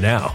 now.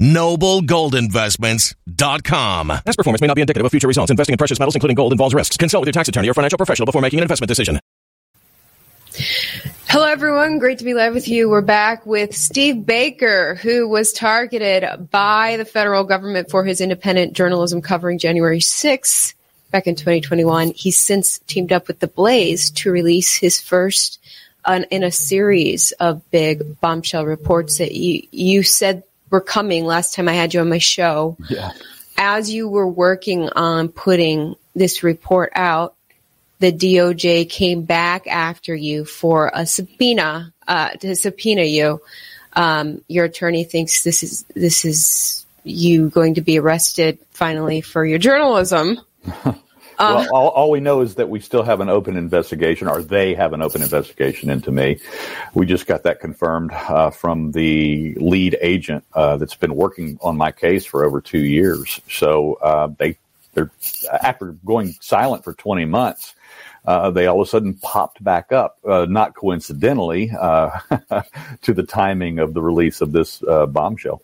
Noblegoldinvestments.com. Past performance may not be indicative of future results. Investing in precious metals, including gold, involves risks. Consult with your tax attorney or financial professional before making an investment decision. Hello, everyone. Great to be live with you. We're back with Steve Baker, who was targeted by the federal government for his independent journalism covering January 6th back in 2021. He's since teamed up with The Blaze to release his first uh, in a series of big bombshell reports that you, you said were coming last time I had you on my show. Yeah. As you were working on putting this report out, the DOJ came back after you for a subpoena uh, to subpoena you. Um, your attorney thinks this is this is you going to be arrested finally for your journalism. well, all, all, we know is that we still have an open investigation, or they have an open investigation into me. We just got that confirmed uh, from the lead agent uh, that's been working on my case for over two years. So uh, they they're after going silent for 20 months. Uh, they all of a sudden popped back up, uh, not coincidentally, uh, to the timing of the release of this bombshell.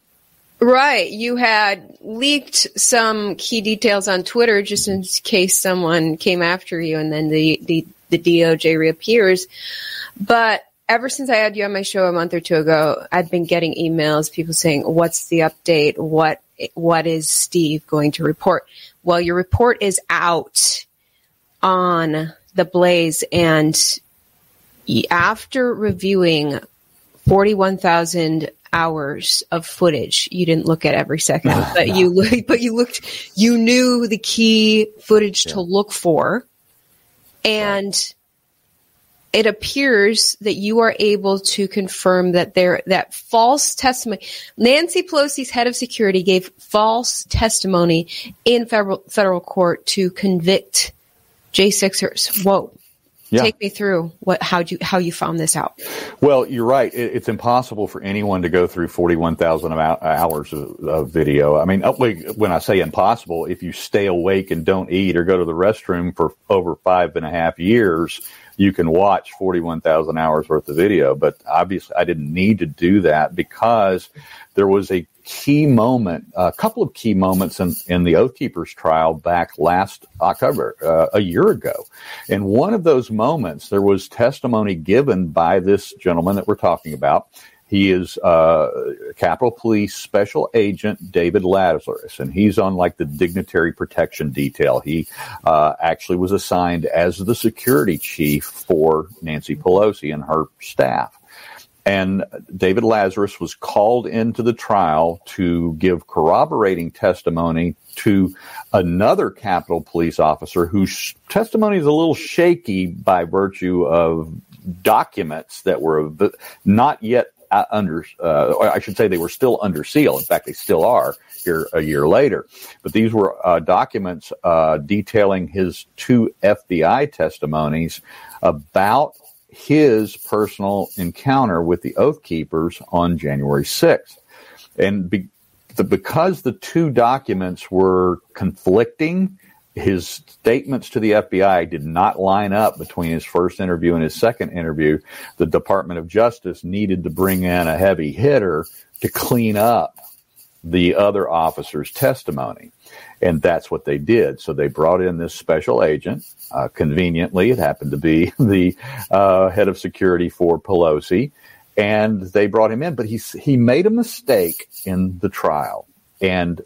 Right. You had leaked some key details on Twitter just in case someone came after you and then the, the, the DOJ reappears. But ever since I had you on my show a month or two ago, I've been getting emails, people saying, what's the update? What, what is Steve going to report? Well, your report is out on the Blaze and after reviewing 41,000 hours of footage. You didn't look at every second, but no. you but you looked. You knew the key footage yeah. to look for, and right. it appears that you are able to confirm that there that false testimony. Nancy Pelosi's head of security gave false testimony in federal federal court to convict J Sixers. Whoa. Yeah. Take me through what how you how you found this out. Well, you're right. It, it's impossible for anyone to go through 41,000 hours of, of, video. I mean, uh, when I say impossible, if you stay awake and don't eat or go to the restroom for over five and a half years, you can watch 41,000 hours worth of video. But obviously, I didn't need to do that because there was a key moment, a couple of key moments in, in the Oath Keepers trial back last October, uh, a year ago. And one of those moments, there was testimony given by this gentleman that we're talking about. He is uh, Capitol Police Special Agent David Lazarus, and he's on like the dignitary protection detail. He uh, actually was assigned as the security chief for Nancy Pelosi and her staff. And David Lazarus was called into the trial to give corroborating testimony to another Capitol police officer whose testimony is a little shaky by virtue of documents that were not yet uh, under, uh, I should say they were still under seal. In fact, they still are here a year later. But these were uh, documents uh, detailing his two FBI testimonies about his personal encounter with the Oath Keepers on January 6th. And be, the, because the two documents were conflicting, his statements to the FBI did not line up between his first interview and his second interview. The Department of Justice needed to bring in a heavy hitter to clean up the other officer's testimony. And that's what they did. So they brought in this special agent. Uh, conveniently, it happened to be the uh, head of security for Pelosi. And they brought him in, but he, he made a mistake in the trial. And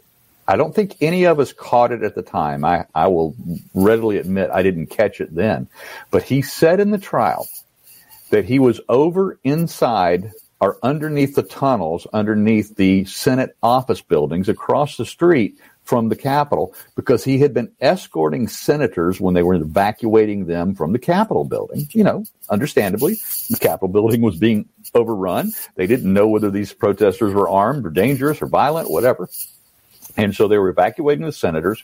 I don't think any of us caught it at the time. I, I will readily admit I didn't catch it then. But he said in the trial that he was over inside or underneath the tunnels, underneath the Senate office buildings across the street from the Capitol because he had been escorting senators when they were evacuating them from the Capitol building. You know, understandably, the Capitol building was being overrun. They didn't know whether these protesters were armed or dangerous or violent, whatever. And so they were evacuating the senators.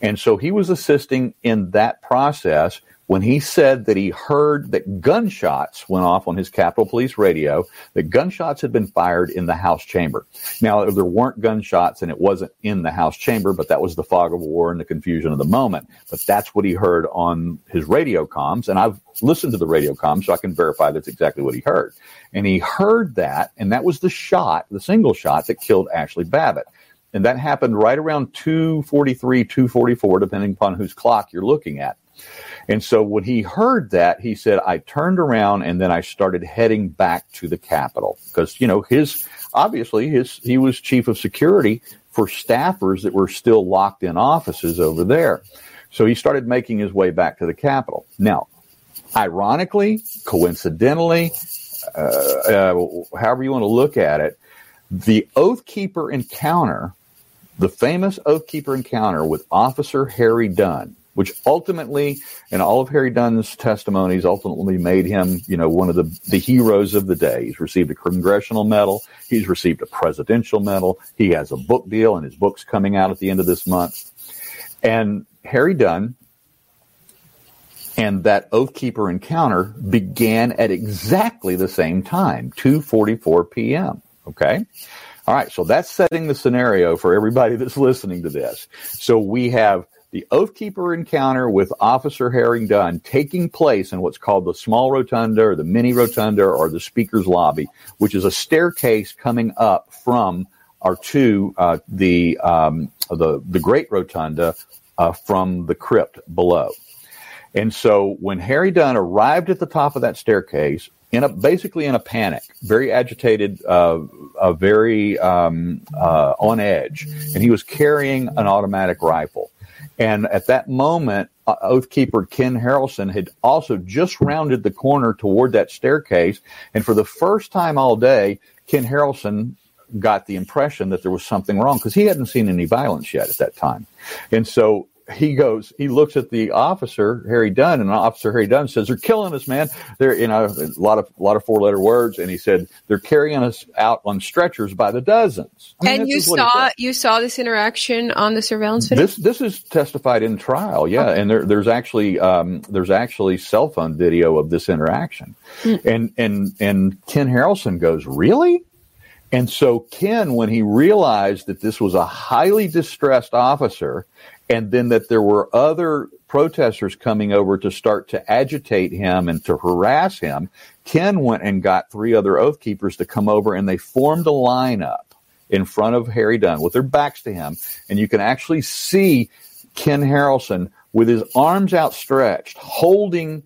And so he was assisting in that process when he said that he heard that gunshots went off on his Capitol Police radio, that gunshots had been fired in the House chamber. Now, there weren't gunshots and it wasn't in the House chamber, but that was the fog of war and the confusion of the moment. But that's what he heard on his radio comms. And I've listened to the radio comms so I can verify that's exactly what he heard. And he heard that, and that was the shot, the single shot that killed Ashli Babbitt. And that happened right around 243, 244, depending upon whose clock you're looking at. And so when he heard that, he said, I turned around and then I started heading back to the Capitol because, you know, his, obviously his, he was chief of security for staffers that were still locked in offices over there. So he started making his way back to the Capitol. Now, ironically, coincidentally, uh, uh, however you want to look at it, the Oath Keeper encounter, the famous Oath Keeper encounter with Officer Harry Dunn, which ultimately, in all of Harry Dunn's testimonies, ultimately made him, you know, one of the, the heroes of the day. He's received a congressional medal. He's received a presidential medal. He has a book deal and his book's coming out at the end of this month. And Harry Dunn and that Oath Keeper encounter began at exactly the same time, 2.44 p.m. Okay. All right. So that's setting the scenario for everybody that's listening to this. So we have the Oathkeeper encounter with Officer Harry Dunn taking place in what's called the small rotunda or the mini rotunda or the speaker's lobby, which is a staircase coming up from our to uh, the um, the the great rotunda uh, from the crypt below. And so when Harry Dunn arrived at the top of that staircase, in a basically in a panic, very agitated, uh, uh, very um, uh, on edge, and he was carrying an automatic rifle. And at that moment, uh, Oathkeeper Ken Harrelson had also just rounded the corner toward that staircase, and for the first time all day, Ken Harrelson got the impression that there was something wrong because he hadn't seen any violence yet at that time. And so he goes, he looks at the officer, Harry Dunn, and Officer Harry Dunn says, they're killing us, man. They're, you know, a lot of, a lot of four letter words. And he said, they're carrying us out on stretchers by the dozens. I mean, and you saw, you saw this interaction on the surveillance video? This, this is testified in trial. Yeah. And there, there's actually, um, there's actually cell phone video of this interaction. Mm. And, and, and Ken Harrelson goes, really? And so Ken, when he realized that this was a highly distressed officer and then that there were other protesters coming over to start to agitate him and to harass him, Ken went and got three other oath keepers to come over and they formed a lineup in front of Harry Dunn with their backs to him. And you can actually see Ken Harrelson with his arms outstretched, holding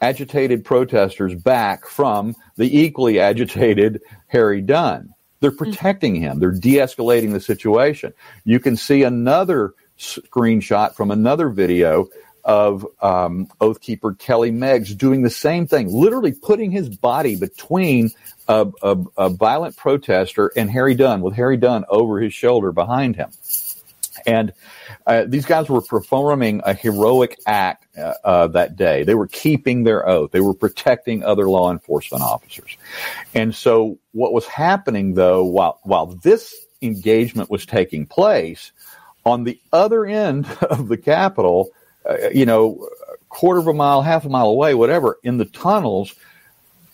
agitated protesters back from the equally agitated Harry Dunn. They're mm-hmm. protecting him. They're de-escalating the situation. You can see another screenshot from another video of um, Oath Keeper Kelly Meggs doing the same thing, literally putting his body between a, a, a, violent protester and Harry Dunn, with Harry Dunn over his shoulder behind him. And uh, these guys were performing a heroic act uh, uh, that day. They were keeping their oath. They were protecting other law enforcement officers. And so, what was happening, though, while while this engagement was taking place, on the other end of the Capitol, uh, you know, quarter of a mile, half a mile away, whatever, in the tunnels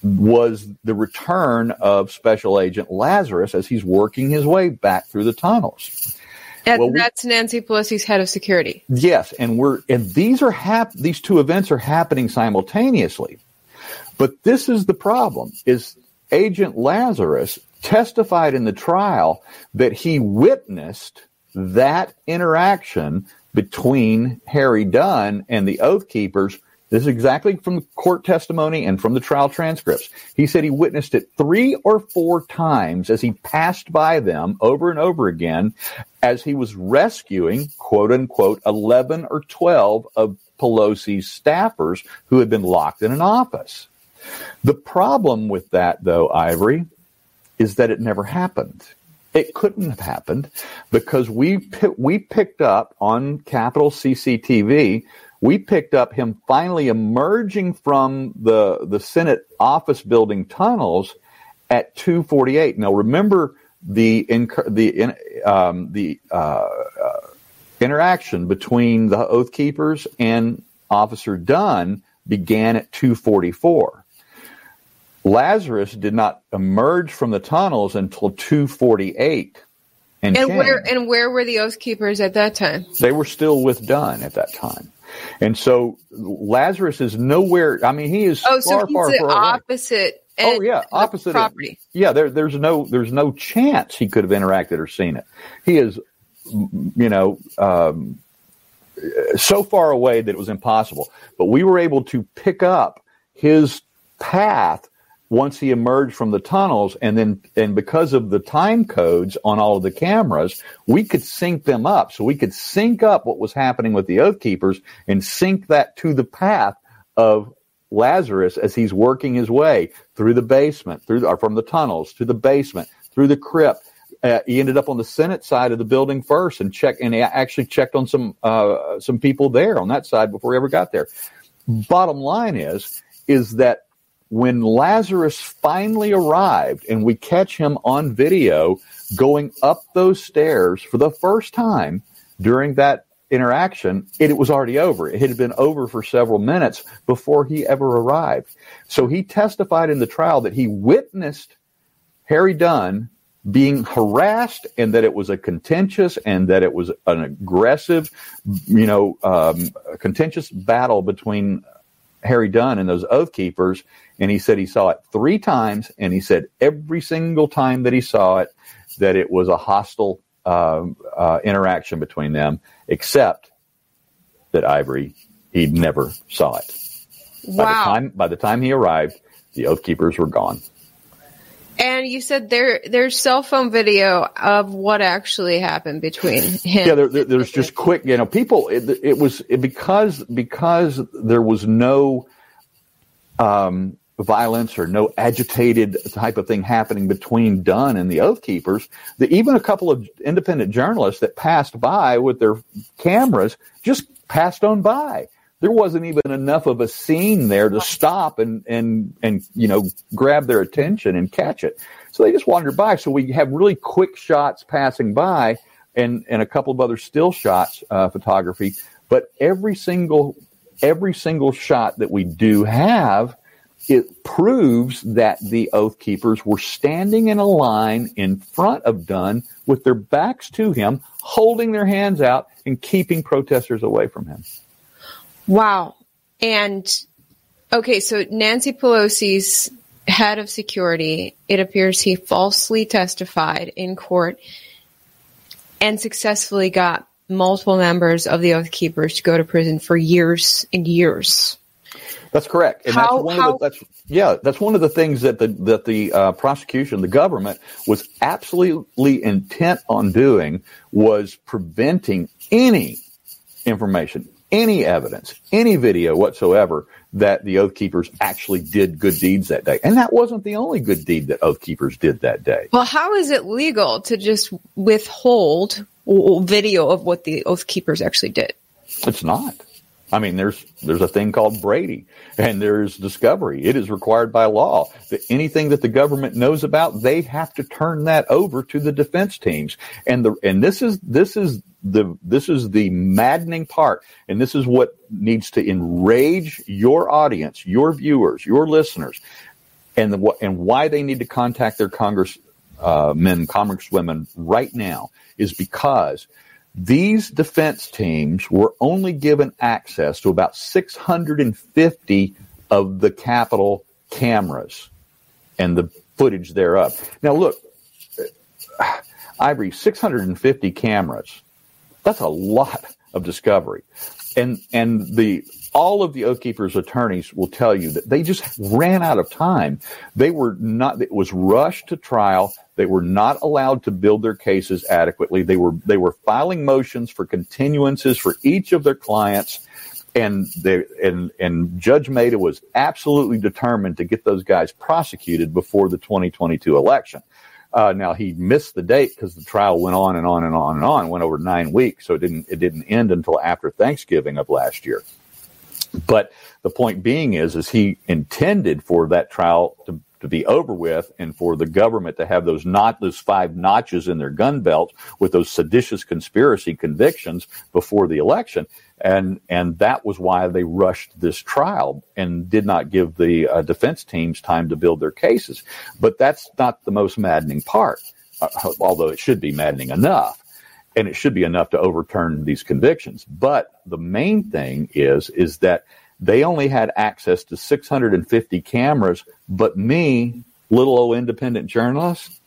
was the return of Special Agent Lazarus as he's working his way back through the tunnels. Well, that's Nancy Pelosi's head of security. Yes, and we're and these are hap- these two events are happening simultaneously. But this is the problem: is Agent Lazarus testified in the trial that he witnessed that interaction between Harry Dunn and the Oath Keepers. This is exactly from the court testimony and from the trial transcripts. He said he witnessed it three or four times as he passed by them over and over again as he was rescuing, quote unquote, 11 or 12 of Pelosi's staffers who had been locked in an office. The problem with that, though, Ivory, is that it never happened. It couldn't have happened because we we picked up on Capitol CCTV. We picked up him finally emerging from the the Senate office building tunnels at 2:48. Now remember the the um, the uh, uh, interaction between the Oath Keepers and Officer Dunn began at 2:44. Lazarus did not emerge from the tunnels until 248. And, and where and where were the Oath Keepers at that time? They were still with Dunn at that time. And so Lazarus is nowhere. I mean, he is oh, far, so he's far, the far opposite. Oh yeah, opposite property. Of, yeah, there, there's no there's no chance he could have interacted or seen it. He is, you know, um, so far away that it was impossible. But we were able to pick up his path once he emerged from the tunnels and then and because of the time codes on all of the cameras we could sync them up so we could sync up what was happening with the oath keepers and sync that to the path of lazarus as he's working his way through the basement through or from the tunnels to the basement through the crypt uh, he ended up on the Senate side of the building first and checked and he actually checked on some uh, some people there on that side before he ever got there. Bottom line is is that when Lazarus finally arrived and we catch him on video going up those stairs for the first time during that interaction, it, it, was already over. It had been over for several minutes before he ever arrived. So he testified in the trial that he witnessed Harry Dunn being harassed and that it was a contentious and that it was an aggressive, you know, um, contentious battle between Harry Dunn and those Oath Keepers. And he said he saw it three times, and he said every single time that he saw it, that it was a hostile uh, uh, interaction between them, except that Ivory he never saw it. Wow. By the time by the time he arrived, the Oath Keepers were gone. And you said there there's cell phone video of what actually happened between him. Yeah, there, there, there's just quick. You know, people. It, it was it, because because there was no um, violence or no agitated type of thing happening between Dunn and the Oath Keepers. That even a couple of independent journalists that passed by with their cameras just passed on by there wasn't even enough of a scene there to stop and and and you know grab their attention and catch it. So they just wandered by. So we have really quick shots passing by, and and a couple of other still shots uh, photography. But every single every single shot that we do have, it proves that the Oath Keepers were standing in a line in front of Dunn with their backs to him, holding their hands out and keeping protesters away from him. Wow. And okay, so Nancy Pelosi's head of security, it appears he falsely testified in court and successfully got multiple members of the Oath Keepers to go to prison for years and years. That's correct, and How- that's one how- of the, that's yeah, that's one of the things that the that the uh, prosecution, the government, was absolutely intent on doing was preventing any information, any evidence, any video whatsoever that the Oath Keepers actually did good deeds that day, and that wasn't the only good deed that Oath Keepers did that day. Well, how is it legal to just withhold video of what the Oath Keepers actually did? It's not. I mean, there's there's a thing called Brady, and there's discovery. It is required by law that anything that the government knows about, they have to turn that over to the defense teams. And the and this is this is the this is the maddening part, and this is what needs to enrage your audience, your viewers, your listeners, and the and why they need to contact their congress uh, men, congresswomen right now is because these defense teams were only given access to about 650 of the Capitol cameras and the footage thereof. Now, look, uh, Ivory, 650 cameras. That's a lot of discovery. And, and the, all of the Oath Keepers attorneys will tell you that they just ran out of time. They were not, it was rushed to trial. They were not allowed to build their cases adequately. They were, they were filing motions for continuances for each of their clients. And they, and, and Judge Mehta was absolutely determined to get those guys prosecuted before the 2022 election. Uh, now he missed the date because the trial went on and on and on and on, went over nine weeks. So it didn't, it didn't end until after Thanksgiving of last year. But the point being is, is he intended for that trial to, to be over with and for the government to have those not those five notches in their gun belt with those seditious conspiracy convictions before the election. And, and that was why they rushed this trial and did not give the uh, defense teams time to build their cases. But that's not the most maddening part, uh, although it should be maddening enough and it should be enough to overturn these convictions. But the main thing is is that they only had access to 650 cameras, but me, little old independent journalist,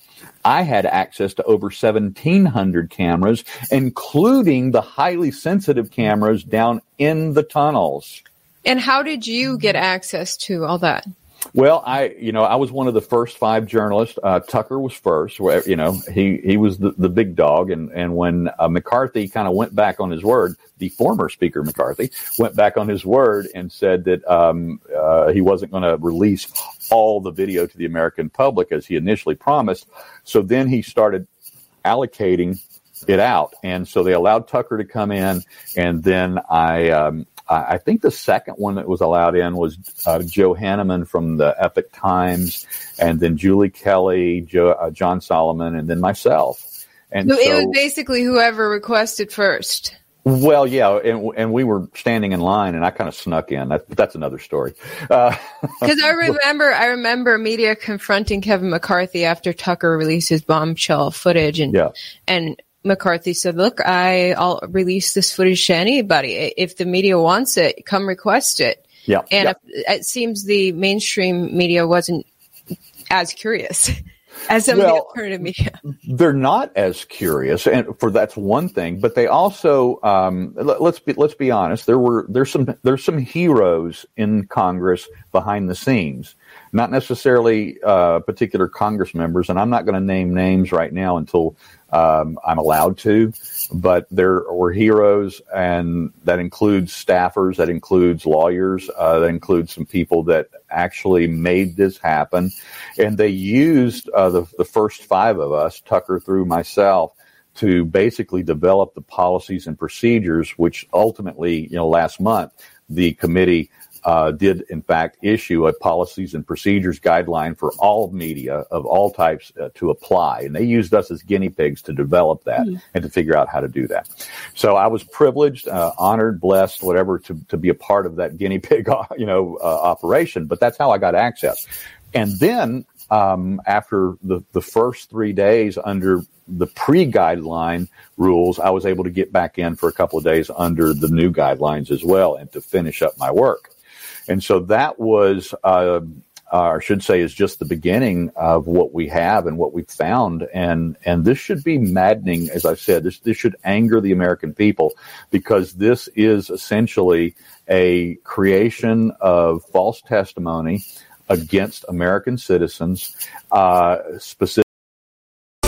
I had access to over 1700 cameras, including the highly sensitive cameras down in the tunnels. And how did you get access to all that? Well, I, you know, I was one of the first five journalists. Uh, Tucker was first. Where, you know, he he was the, the big dog, and and when uh, McCarthy kind of went back on his word, the former Speaker McCarthy went back on his word and said that um, uh, he wasn't going to release all the video to the American public as he initially promised. So then he started allocating it out, and so they allowed Tucker to come in, and then I. Um, I I think the second one that was allowed in was uh, Joe Hanneman from the Epoch Times, and then Julie Kelly, Joe, uh, John Solomon, and then myself. And So so, it was basically whoever requested first. Well, yeah, and, and we were standing in line, and I kind of snuck in. That, that's another story. Because uh, I remember, I remember media confronting Kevin McCarthy after Tucker released his bombshell footage, and yeah. and McCarthy said, "Look, I, I'll release this footage to anybody. If the media wants it, come request it." Yeah, and. If, it seems the mainstream media wasn't as curious. as some well, of the alternative media. They're not as curious, and for that's one thing. But they also um, let, us be let's be honest. There were there's some there's some heroes in Congress behind the scenes, not necessarily uh, particular Congress members, and I'm not going to name names right now until um, I'm allowed to, but there were heroes, and that includes staffers, that includes lawyers, uh, that includes some people that actually made this happen, and they used uh, the the first five of us, Tucker through myself, to basically develop the policies and procedures, which ultimately, you know, last month the committee uh, did in fact issue a policies and procedures guideline for all media of all types uh, to apply. And they used us as guinea pigs to develop that mm. and to figure out how to do that. So I was privileged, uh, honored, blessed, whatever, to, to be a part of that guinea pig, you know, uh, operation. But that's how I got access. And then um, after the, the first three days under the pre guideline rules, I was able to get back in for a couple of days under the new guidelines as well and to finish up my work. And so that was, uh, uh, I should say, is just the beginning of what we have and what we've found. And and this should be maddening, as I said. This this should anger the American people because this is essentially a creation of false testimony against American citizens, uh, specifically.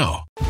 now.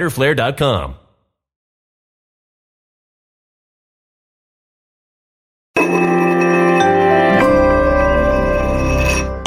fighterflare.com.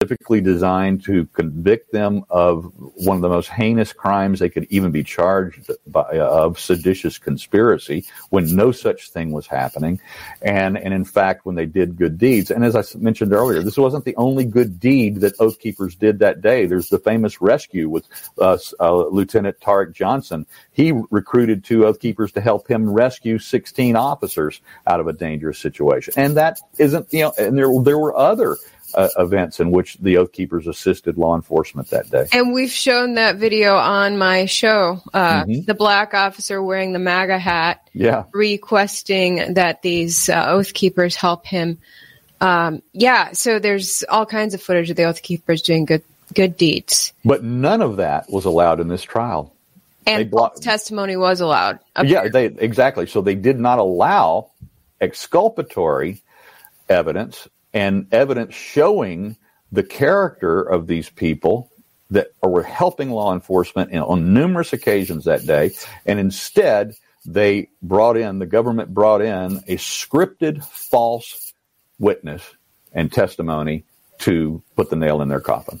Typically designed to convict them of one of the most heinous crimes they could even be charged by, of seditious conspiracy when no such thing was happening. And, and in fact, when they did good deeds, and as I mentioned earlier, this wasn't the only good deed that Oath Keepers did that day. There's the famous rescue with uh, uh, Lieutenant Tarik Johnson. He recruited two Oath Keepers to help him rescue 16 officers out of a dangerous situation. And that isn't, you know, and there, there were other uh, events in which the Oath Keepers assisted law enforcement that day. And we've shown that video on my show. Uh, mm-hmm. The black officer wearing the MAGA hat, yeah, requesting that these uh, Oath Keepers help him. Um, yeah, so there's all kinds of footage of the Oath Keepers doing good good deeds. But none of that was allowed in this trial. And blo- testimony was allowed. Yeah, they exactly. So they did not allow exculpatory evidence and evidence showing the character of these people that were helping law enforcement on numerous occasions that day. And instead, they brought in, the government brought in a scripted false witness and testimony to put the nail in their coffin.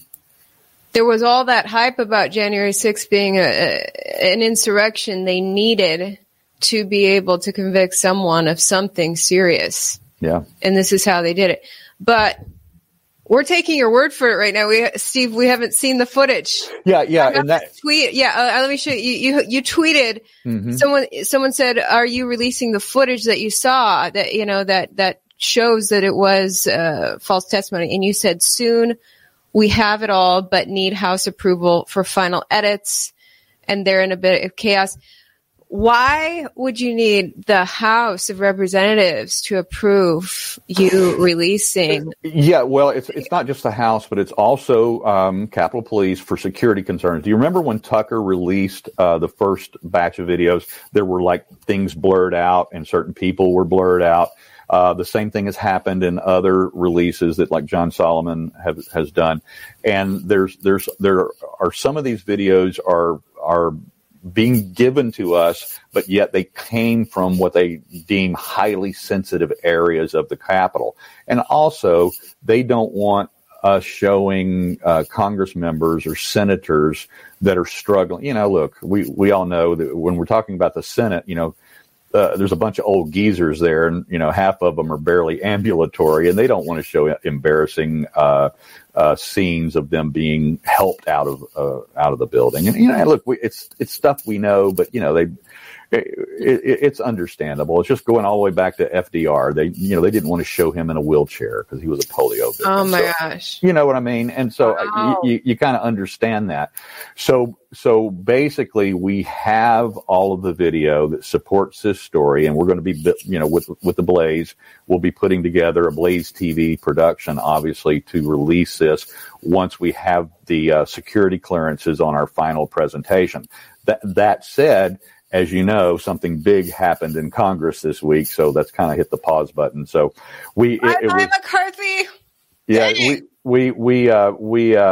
There was all that hype about January 6th being a, a, an insurrection. They needed to be able to convict someone of something serious. Yeah. And this is how they did it. But we're taking your word for it right now. We, Steve, we haven't seen the footage. Yeah, yeah, and that tweet. Yeah, uh, let me show you. You you tweeted. Mm-hmm. Someone someone said, "Are you releasing the footage that you saw that you know that that shows that it was uh, false testimony?" And you said, "Soon, we have it all, but need House approval for final edits." And they're in a bit of chaos why would you need the House of Representatives to approve you releasing? Yeah, well, it's it's not just the House, but it's also um, Capitol Police for security concerns. Do you remember when Tucker released uh, the first batch of videos? There were like things blurred out, and certain people were blurred out. Uh, the same thing has happened in other releases that like John Solomon have, has done. And there's, there's, there are some of these videos are, are being given to us, but yet they came from what they deem highly sensitive areas of the Capitol. And also, they don't want us showing uh, Congress members or senators that are struggling. You know, look, we, we all know that when we're talking about the Senate, you know, uh, there's a bunch of old geezers there, and you know half of them are barely ambulatory, and they don't want to show embarrassing uh, uh, scenes of them being helped out of uh, out of the building. And you know, look, we, it's it's stuff we know, but you know they it, it, it's understandable. It's just going all the way back to FDR. They, you know, they didn't want to show him in a wheelchair because he was a polio victim. Oh my so, gosh! You know what I mean? And so wow. you, you, you kind of understand that. So, so basically, we have all of the video that supports this story, and we're going to be, you know, with with the Blaze, we'll be putting together a Blaze TV production, obviously, to release this once we have the uh, security clearances on our final presentation. That that said as you know, something big happened in Congress this week, so that's kind of hit the pause button. So we, it, it was, McCarthy. Yeah, we we we uh, we uh,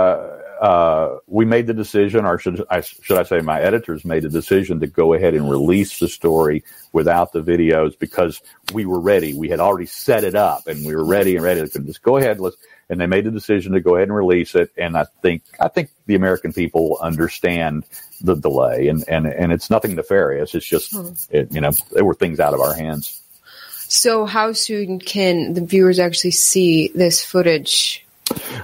uh, we made the decision, or should I should I say, my editors made the decision to go ahead and release the story without the videos because we were ready. We had already set it up, and we were ready and ready to just go ahead. Let's and they made the decision to go ahead and release it. And I think I think the American people understand the delay, and and and it's nothing nefarious. It's just hmm. it, you know there were things out of our hands. So how soon can the viewers actually see this footage?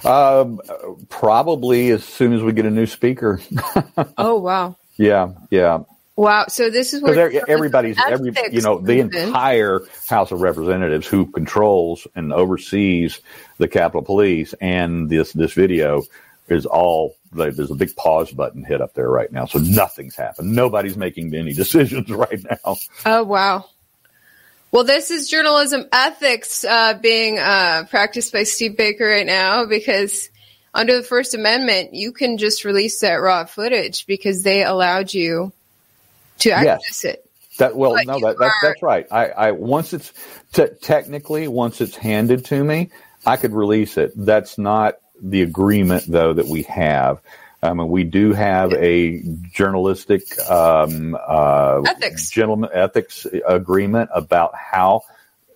Um, probably as soon as we get a new speaker. oh wow! Yeah, yeah. Wow. So this is where everybody's every you know the entire House of Representatives who controls and oversees the Capitol Police and this this video is all there's a big pause button hit up there right now. So nothing's happened. Nobody's making any decisions right now. Oh wow. Well, this is journalism ethics uh, being uh, practiced by Steve Baker right now because under the First Amendment, you can just release that raw footage because they allowed you to access Yes. it. That well, But no, that, that that's right. I, I once it's te- technically once it's handed to me, I could release it. That's not the agreement though that we have. I mean, we do have a journalistic um, uh, Ethics. gentleman ethics agreement about how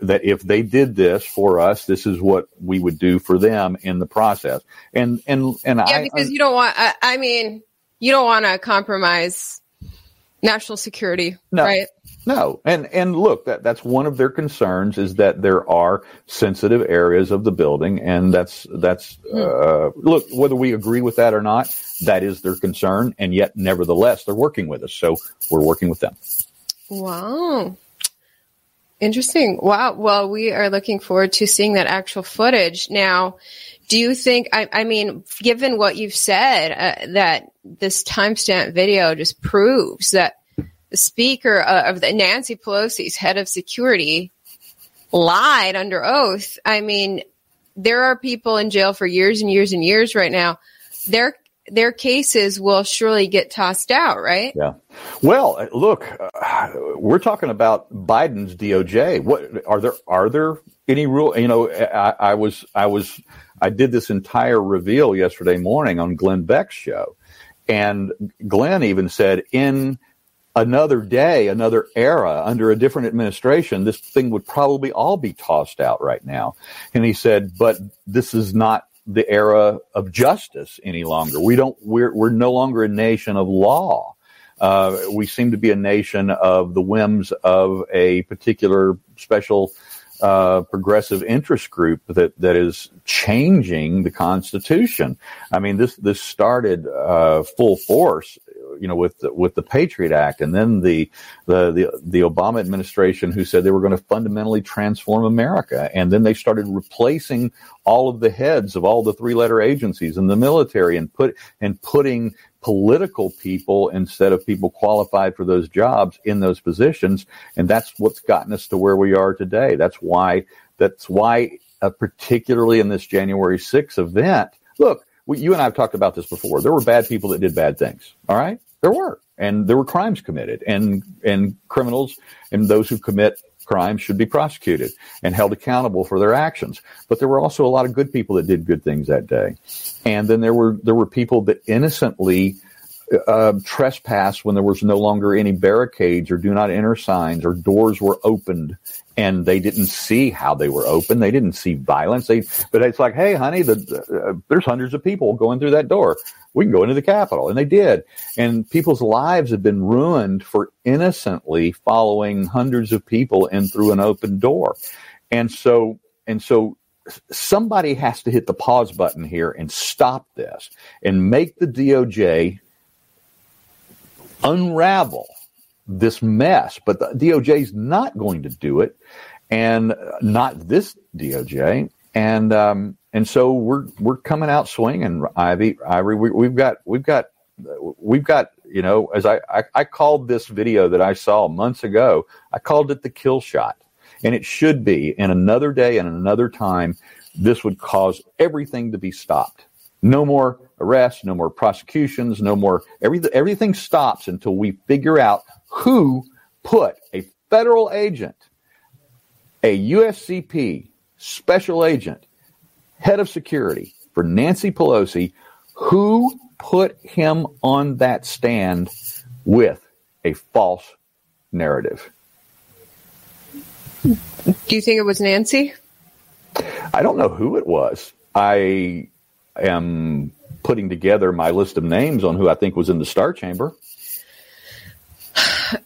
that if they did this for us, this is what we would do for them in the process. And and and Yeah, I because you don't want. I, I mean, you don't want to compromise national security, No. right? No, and and look, that that's one of their concerns is that there are sensitive areas of the building, and that's that's uh, look whether we agree with that or not, that is their concern, and yet nevertheless they're working with us, so we're working with them. Wow. Interesting. Wow. Well, we are looking forward to seeing that actual footage. Now, do you think, I, I mean, given what you've said, uh, that this timestamp video just proves that the speaker uh, of the Nancy Pelosi's head of security lied under oath? I mean, there are people in jail for years and years and years right now. Their their cases will surely get tossed out, right? Yeah. Well, look, uh, we're talking about Biden's DOJ. What are there? Are there any rule? You know, I, I was, I was, I did this entire reveal yesterday morning on Glenn Beck's show, and Glenn even said in another day, another era, under a different administration, this thing would probably all be tossed out right now. And he said, but this is not the era of justice any longer. We don't, we're, we're no longer a nation of law. Uh, we seem to be a nation of the whims of a particular special uh, progressive interest group that that is changing the Constitution. I mean, this this started uh, full force, you know, with the, with the Patriot Act, and then the the the, the Obama administration, who said they were going to fundamentally transform America, and then they started replacing all of the heads of all the three letter agencies in the military, and put and putting political people instead of people qualified for those jobs in those positions. And that's what's gotten us to where we are today. That's why that's why uh, particularly in this January 6th event look we, you and I have talked about this before. There were bad people that did bad things all right? There were. And there were crimes committed and and criminals and those who commit crimes should be prosecuted and held accountable for their actions. But there were also a lot of good people that did good things that day. And then there were there were people that innocently uh, trespassed when there was no longer any barricades or do not enter signs or doors were opened and they didn't see how they were open. They didn't see violence. They, but it's like, hey, honey, the, uh, there's hundreds of people going through that door. We can go into the Capitol, and they did. And people's lives have been ruined for innocently following hundreds of people in through an open door. And so, and so somebody has to hit the pause button here and stop this and make the DOJ unravel this mess. But the DOJ is not going to do it, and not this DOJ. And um, and so we're we're coming out swinging, Ivory. We, we've got we've got we've got you know as I, I I called this video that I saw months ago. I called it the kill shot, and it should be in another day and another time. This would cause everything to be stopped. No more arrests, no more prosecutions, no more everything. Everything stops until we figure out who put a federal agent, a USCP special agent, head of security for Nancy Pelosi, who put him on that stand with a false narrative. Do you think it was Nancy? I don't know who it was. I am putting together my list of names on who I think was in the Star Chamber.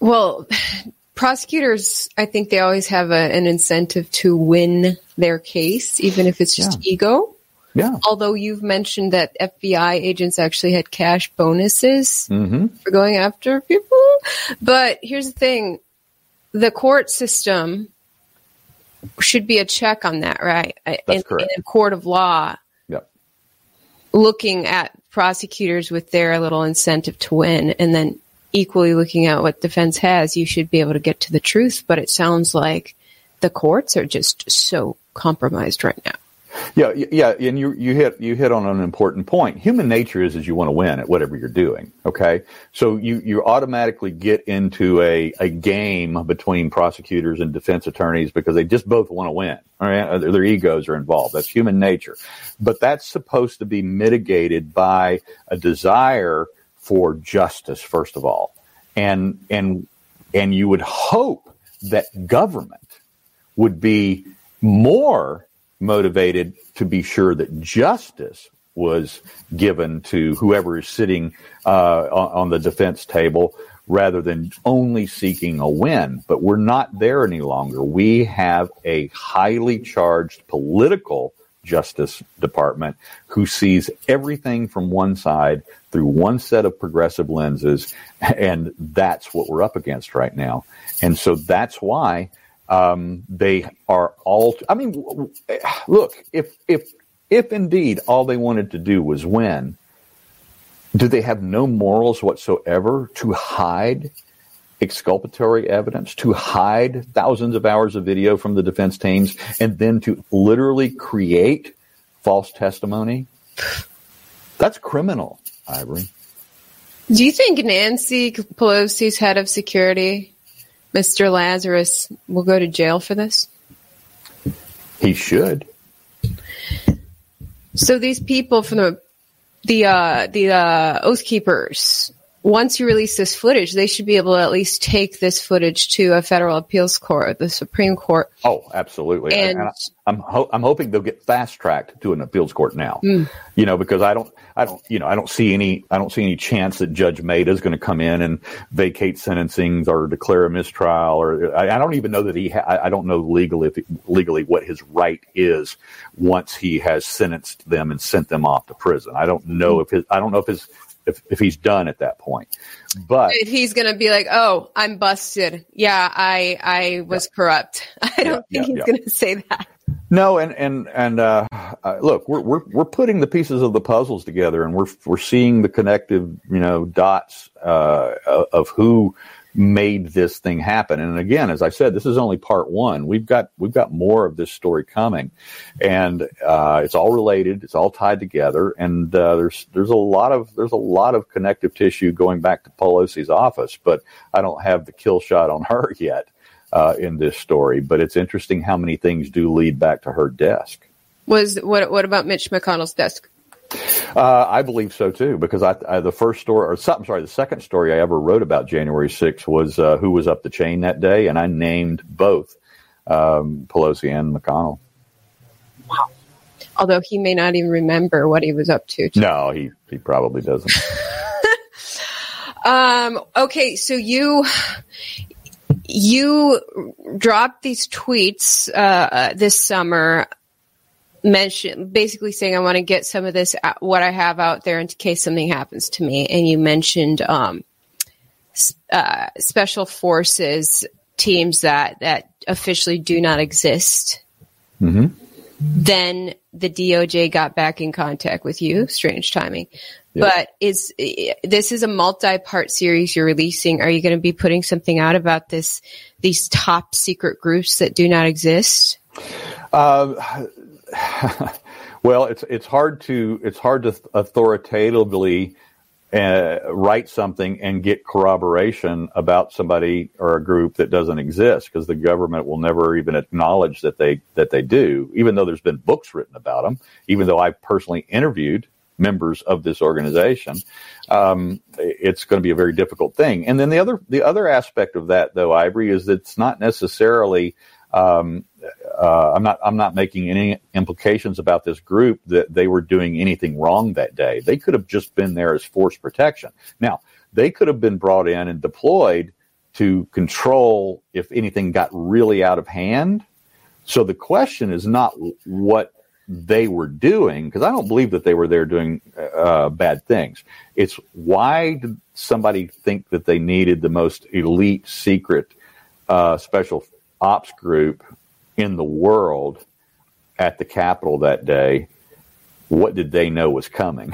Well, prosecutors, I think they always have a, an incentive to win their case, even if it's just ego. Yeah. Although you've mentioned that FBI agents actually had cash bonuses mm-hmm. for going after people. But here's the thing the court system should be a check on that, right? That's in, correct. in a court of law, Yep. looking at prosecutors with their little incentive to win and then equally looking at what defense has, you should be able to get to the truth. But it sounds like the courts are just so compromised right now. Yeah, yeah, and you you hit you hit on an important point. Human nature is as you want to win at whatever you're doing. Okay, so you you automatically get into a a game between prosecutors and defense attorneys because they just both want to win. All right, their, their egos are involved. That's human nature, but that's supposed to be mitigated by a desire for justice, first of all, and and and you would hope that government would be more motivated to be sure that justice was given to whoever is sitting uh, on the defense table rather than only seeking a win. But we're not there any longer. We have a highly charged political Justice Department who sees everything from one side through one set of progressive lenses. And that's what we're up against right now. And so that's why um, they are all. I mean, look if if if indeed all they wanted to do was win, do they have no morals whatsoever to hide exculpatory evidence, to hide thousands of hours of video from the defense teams, and then to literally create false testimony? That's criminal, Ivory. Do you think Nancy Pelosi's head of security Mr. Lazarus will go to jail for this? He should. So these people from the the uh, the uh, Oath Keepers, once you release this footage, they should be able to at least take this footage to a federal appeals court, the Supreme Court. Oh, absolutely. And, and I, am ho- I'm hoping they'll get fast tracked to an appeals court now. Mm. You know, because I don't I don't, you know, I don't see any, I don't see any chance that Judge Mehta is going to come in and vacate sentencing or declare a mistrial, or I, I don't even know that he, ha- I don't know legally, if, legally what his right is once he has sentenced them and sent them off to prison. I don't know if his, I don't know if his, if, if he's done at that point, but if he's going to be like, "Oh, I'm busted. Yeah, I I was yeah. corrupt." I don't yeah, think yeah, he's going to say that. No, and and and uh, uh, look, we're we're we're putting the pieces of the puzzles together, and we're we're seeing the connective, you know, dots uh, of who made this thing happen. And again, as I said, this is only part one. We've got we've got more of this story coming, and uh, it's all related. It's all tied together, and uh, there's there's a lot of there's a lot of connective tissue going back to Pelosi's office. But I don't have the kill shot on her yet uh, in this story, but it's interesting how many things do lead back to her desk. Was what? What about Mitch McConnell's desk? Uh, I believe so too, because I, I, the first story, or I'm sorry, the second story I ever wrote about January 6th was uh, who was up the chain that day, and I named both um, Pelosi and McConnell. Wow. Although he may not even remember what he was up to. No, he he probably doesn't. um. Okay, so you you dropped these tweets uh, this summer mention basically saying I want to get some of this what I have out there in case something happens to me and you mentioned um, uh, special forces teams that that officially do not exist mm-hmm. then the DOJ got back in contact with you strange timing but is this is a multi-part series you're releasing? Are you going to be putting something out about this? These top secret groups that do not exist. Uh, well, it's it's hard to it's hard to authoritatively uh, write something and get corroboration about somebody or a group that doesn't exist because the government will never even acknowledge that they that they do, even though there's been books written about them. Even though I personally interviewed members of this organization, um, it's going to be a very difficult thing. And then the other the other aspect of that, though, Ivory, is that it's not necessarily. Um, uh, I'm not. I'm not making any implications about this group that they were doing anything wrong that day. They could have just been there as force protection. Now, they could have been brought in and deployed to control if anything got really out of hand. So the question is not what they were doing, because I don't believe that they were there doing uh, bad things. It's why did somebody think that they needed the most elite secret uh, special ops group in the world at the Capitol that day? What did they know was coming?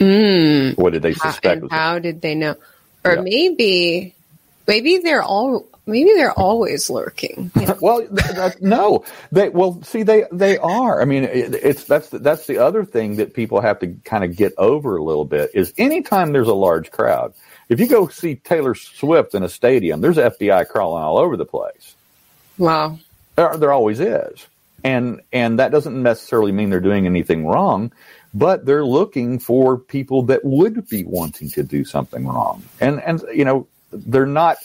Mm. What did they suspect? How, how did they know? Or yeah. maybe, maybe they're all maybe they're always lurking. well, th- that, no, they well see they they are. I mean, it, it's that's the, that's the other thing that people have to kind of get over a little bit is anytime there's a large crowd. If you go see Taylor Swift in a stadium, there's FBI crawling all over the place. Wow, there, there always is, and and that doesn't necessarily mean they're doing anything wrong but they're looking for people that would be wanting to do something wrong. And, and, you know, they're not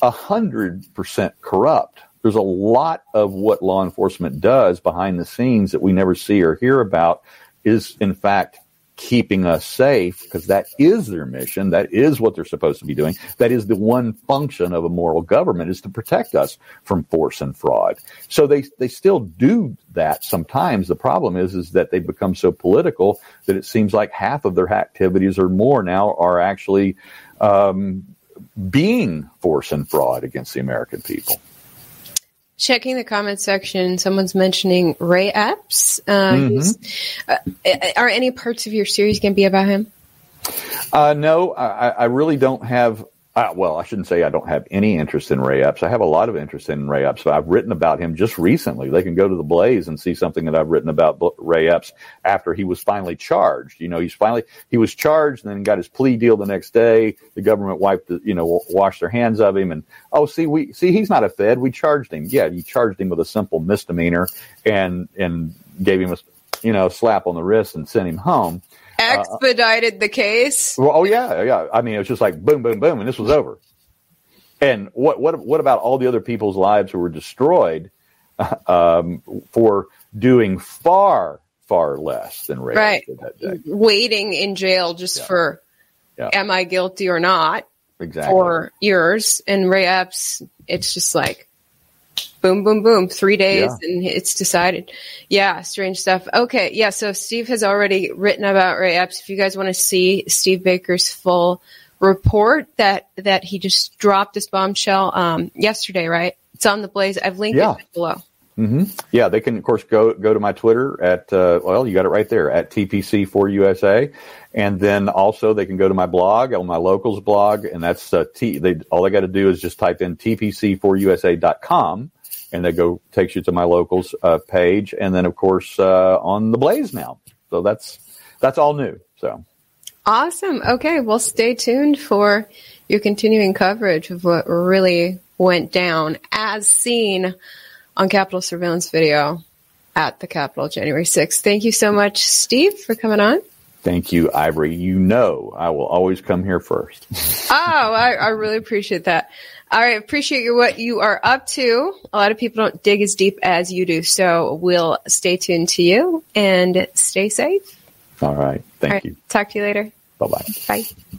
a hundred percent corrupt. There's a lot of what law enforcement does behind the scenes that we never see or hear about is in fact keeping us safe because that is their mission. That is what they're supposed to be doing. That is the one function of a moral government is to protect us from force and fraud. So they, they still do that sometimes. The problem is, is that they've become so political that it seems like half of their activities or more now are actually, um, being force and fraud against the American people. Checking the comment section, someone's mentioning Ray Epps. Uh, mm-hmm. uh, are any parts of your series going to be about him? Uh, no, I, I, really don't have uh, well, I shouldn't say I don't have any interest in Ray Epps. I have a lot of interest in Ray Epps. I've written about him just recently. They can go to the Blaze and see something that I've written about Ray Epps after he was finally charged. You know, he's finally he was charged and then got his plea deal the next day. The government wiped, the, you know, washed their hands of him and oh, see, we see he's not a Fed. We charged him. Yeah, you charged him with a simple misdemeanor and and gave him a you know slap on the wrist and sent him home expedited the case. Well, oh yeah, yeah. I mean, it was just like boom, boom, boom, and this was over. And what what what about all the other people's lives who were destroyed um, for doing far far less than Ray right. Waiting in jail just yeah. for yeah. am I guilty or not? Exactly. For years, and Ray Epps, it's just like boom, boom, boom, three days yeah. and it's decided. Yeah, strange stuff. Okay. Yeah. So Steve has already written about Ray Epps. If you guys want to see Steve Baker's full report that, that he just dropped this bombshell, um, yesterday, right? It's on the blaze. I've linked yeah. it below. Mm-hmm. Yeah, they can of course go go to my Twitter at uh, well, you got it right there at TPC4USA, and then also they can go to my blog on my locals blog, and that's uh, T. They all they got to do is just type in TPC4USA.com, and that go takes you to my locals uh, page, and then of course uh, on the Blaze now. So that's that's all new. So awesome. Okay, well, stay tuned for your continuing coverage of what really went down, as seen on Capitol surveillance video at the Capitol January 6th. Thank you so much, Steve, for coming on. Thank you, Ivory. You know I will always come here first. oh, I, I really appreciate that. All right, appreciate you what you are up to. A lot of people don't dig as deep as you do, so we'll stay tuned to you and stay safe. All right, thank All right, you. Talk to you later. Bye-bye. Bye.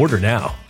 Order now.